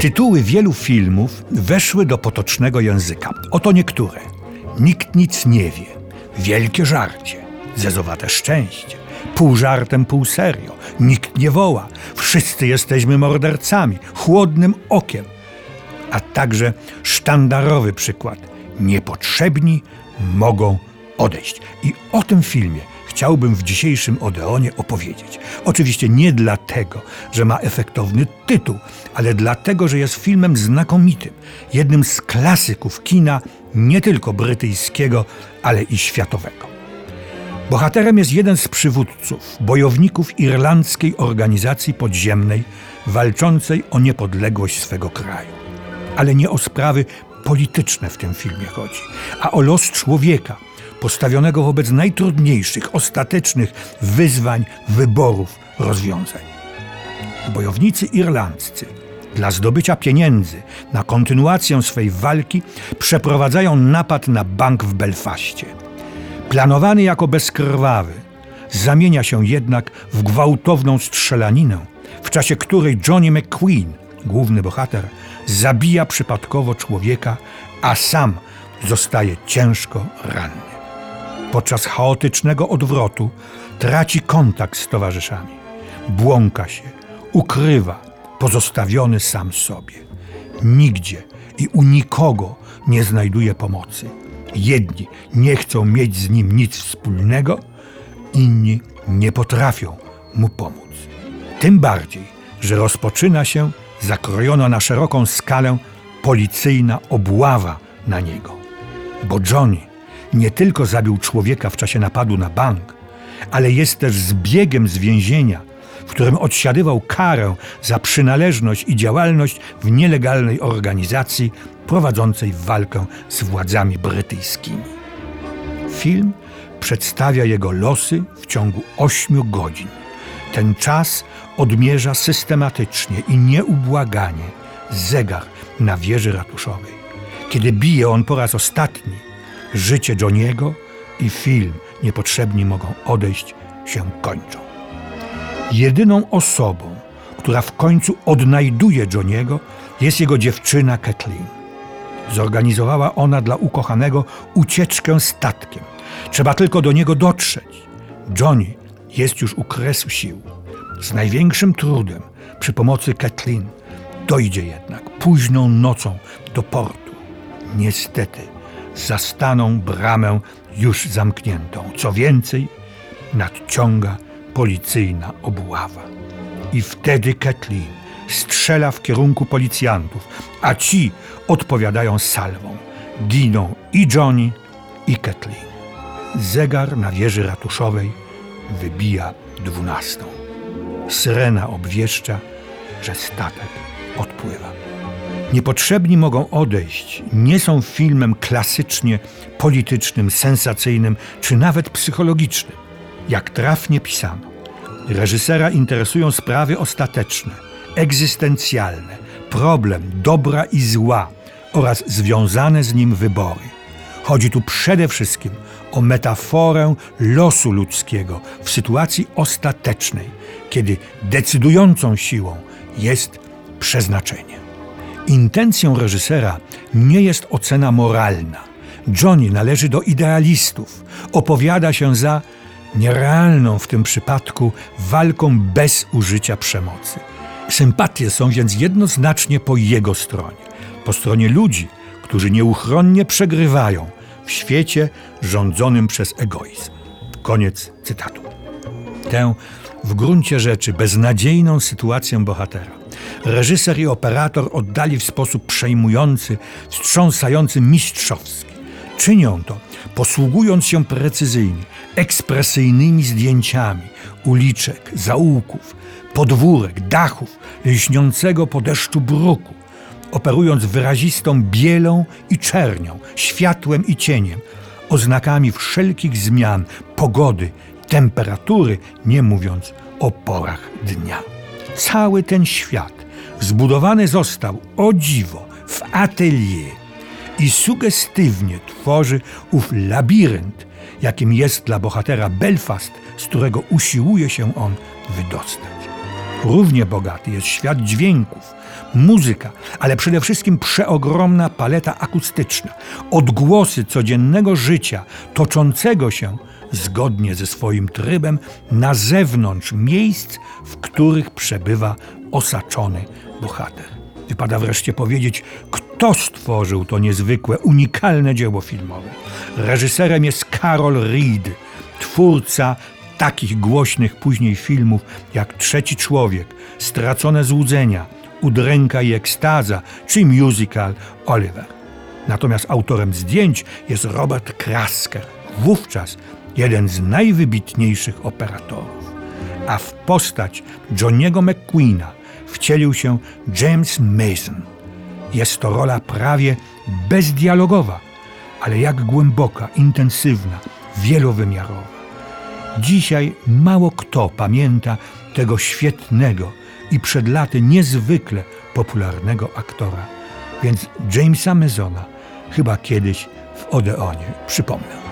Tytuły wielu filmów weszły do potocznego języka. Oto niektóre. Nikt nic nie wie. Wielkie żarcie. Zezowate szczęście. Pół żartem, pół serio. Nikt nie woła. Wszyscy jesteśmy mordercami. Chłodnym okiem. A także sztandarowy przykład. Niepotrzebni mogą odejść. I o tym filmie chciałbym w dzisiejszym Odeonie opowiedzieć. Oczywiście nie dlatego, że ma efektowny tytuł, ale dlatego, że jest filmem znakomitym, jednym z klasyków kina nie tylko brytyjskiego, ale i światowego. Bohaterem jest jeden z przywódców, bojowników irlandzkiej organizacji podziemnej walczącej o niepodległość swego kraju. Ale nie o sprawy polityczne w tym filmie chodzi, a o los człowieka, postawionego wobec najtrudniejszych, ostatecznych wyzwań, wyborów, rozwiązań. Bojownicy irlandzcy dla zdobycia pieniędzy na kontynuację swej walki przeprowadzają napad na bank w Belfaście. Planowany jako bezkrwawy, zamienia się jednak w gwałtowną strzelaninę, w czasie której Johnny McQueen, główny bohater, zabija przypadkowo człowieka, a sam zostaje ciężko ranny. Podczas chaotycznego odwrotu traci kontakt z towarzyszami. Błąka się, ukrywa, pozostawiony sam sobie. Nigdzie i u nikogo nie znajduje pomocy. Jedni nie chcą mieć z nim nic wspólnego, inni nie potrafią mu pomóc. Tym bardziej, że rozpoczyna się zakrojona na szeroką skalę policyjna obława na niego. Bo Johnny nie tylko zabił człowieka w czasie napadu na bank, ale jest też zbiegiem z więzienia, w którym odsiadywał karę za przynależność i działalność w nielegalnej organizacji prowadzącej walkę z władzami brytyjskimi. Film przedstawia jego losy w ciągu ośmiu godzin. Ten czas odmierza systematycznie i nieubłaganie zegar na wieży ratuszowej. Kiedy bije on po raz ostatni, życie Johniego i film Niepotrzebni mogą odejść się kończą. Jedyną osobą, która w końcu odnajduje Johniego, jest jego dziewczyna Kathleen. Zorganizowała ona dla ukochanego ucieczkę statkiem. Trzeba tylko do niego dotrzeć. Johnny jest już u kresu sił. Z największym trudem, przy pomocy Kathleen, dojdzie jednak późną nocą do portu. Niestety, zastaną bramę już zamkniętą. Co więcej, nadciąga policyjna obława. I wtedy Kathleen strzela w kierunku policjantów, a ci odpowiadają salwą. Giną i Johnny, i Kathleen. Zegar na wieży ratuszowej wybija dwunastą. Syrena obwieszcza, że statek odpływa. Niepotrzebni mogą odejść nie są filmem klasycznie politycznym, sensacyjnym czy nawet psychologicznym. Jak trafnie pisano, reżysera interesują sprawy ostateczne, egzystencjalne, problem dobra i zła oraz związane z nim wybory. Chodzi tu przede wszystkim o metaforę losu ludzkiego w sytuacji ostatecznej, kiedy decydującą siłą jest przeznaczenie. Intencją reżysera nie jest ocena moralna. Johnny należy do idealistów. Opowiada się za nierealną w tym przypadku walką bez użycia przemocy. Sympatie są więc jednoznacznie po jego stronie, po stronie ludzi, którzy nieuchronnie przegrywają w świecie rządzonym przez egoizm. Koniec cytatu. Tę w gruncie rzeczy beznadziejną sytuację bohatera reżyser i operator oddali w sposób przejmujący, wstrząsający, mistrzowski. Czynią to, posługując się precyzyjnie, ekspresyjnymi zdjęciami uliczek, zaułków, podwórek, dachów, lśniącego po deszczu bruku, operując wyrazistą bielą i czernią, światłem i cieniem, oznakami wszelkich zmian, pogody, temperatury, nie mówiąc o porach dnia. Cały ten świat zbudowany został o dziwo w atelier i sugestywnie tworzy ów labirynt, jakim jest dla bohatera Belfast, z którego usiłuje się on wydostać. Równie bogaty jest świat dźwięków, muzyka, ale przede wszystkim przeogromna paleta akustyczna, odgłosy codziennego życia toczącego się zgodnie ze swoim trybem na zewnątrz miejsc, w których przebywa osaczony bohater. Wypada wreszcie powiedzieć, kto stworzył to niezwykłe, unikalne dzieło filmowe. Reżyserem jest Carol Reed, twórca takich głośnych później filmów jak Trzeci Człowiek, Stracone Złudzenia, Udręka i Ekstaza czy musical Oliver. Natomiast autorem zdjęć jest Robert Krasker, wówczas jeden z najwybitniejszych operatorów. A w postać Johniego McQueena wcielił się James Mason. Jest to rola prawie bezdialogowa, ale jak głęboka, intensywna, wielowymiarowa. Dzisiaj mało kto pamięta tego świetnego i przed laty niezwykle popularnego aktora, więc Jamesa Masona chyba kiedyś w Odeonie przypomnę.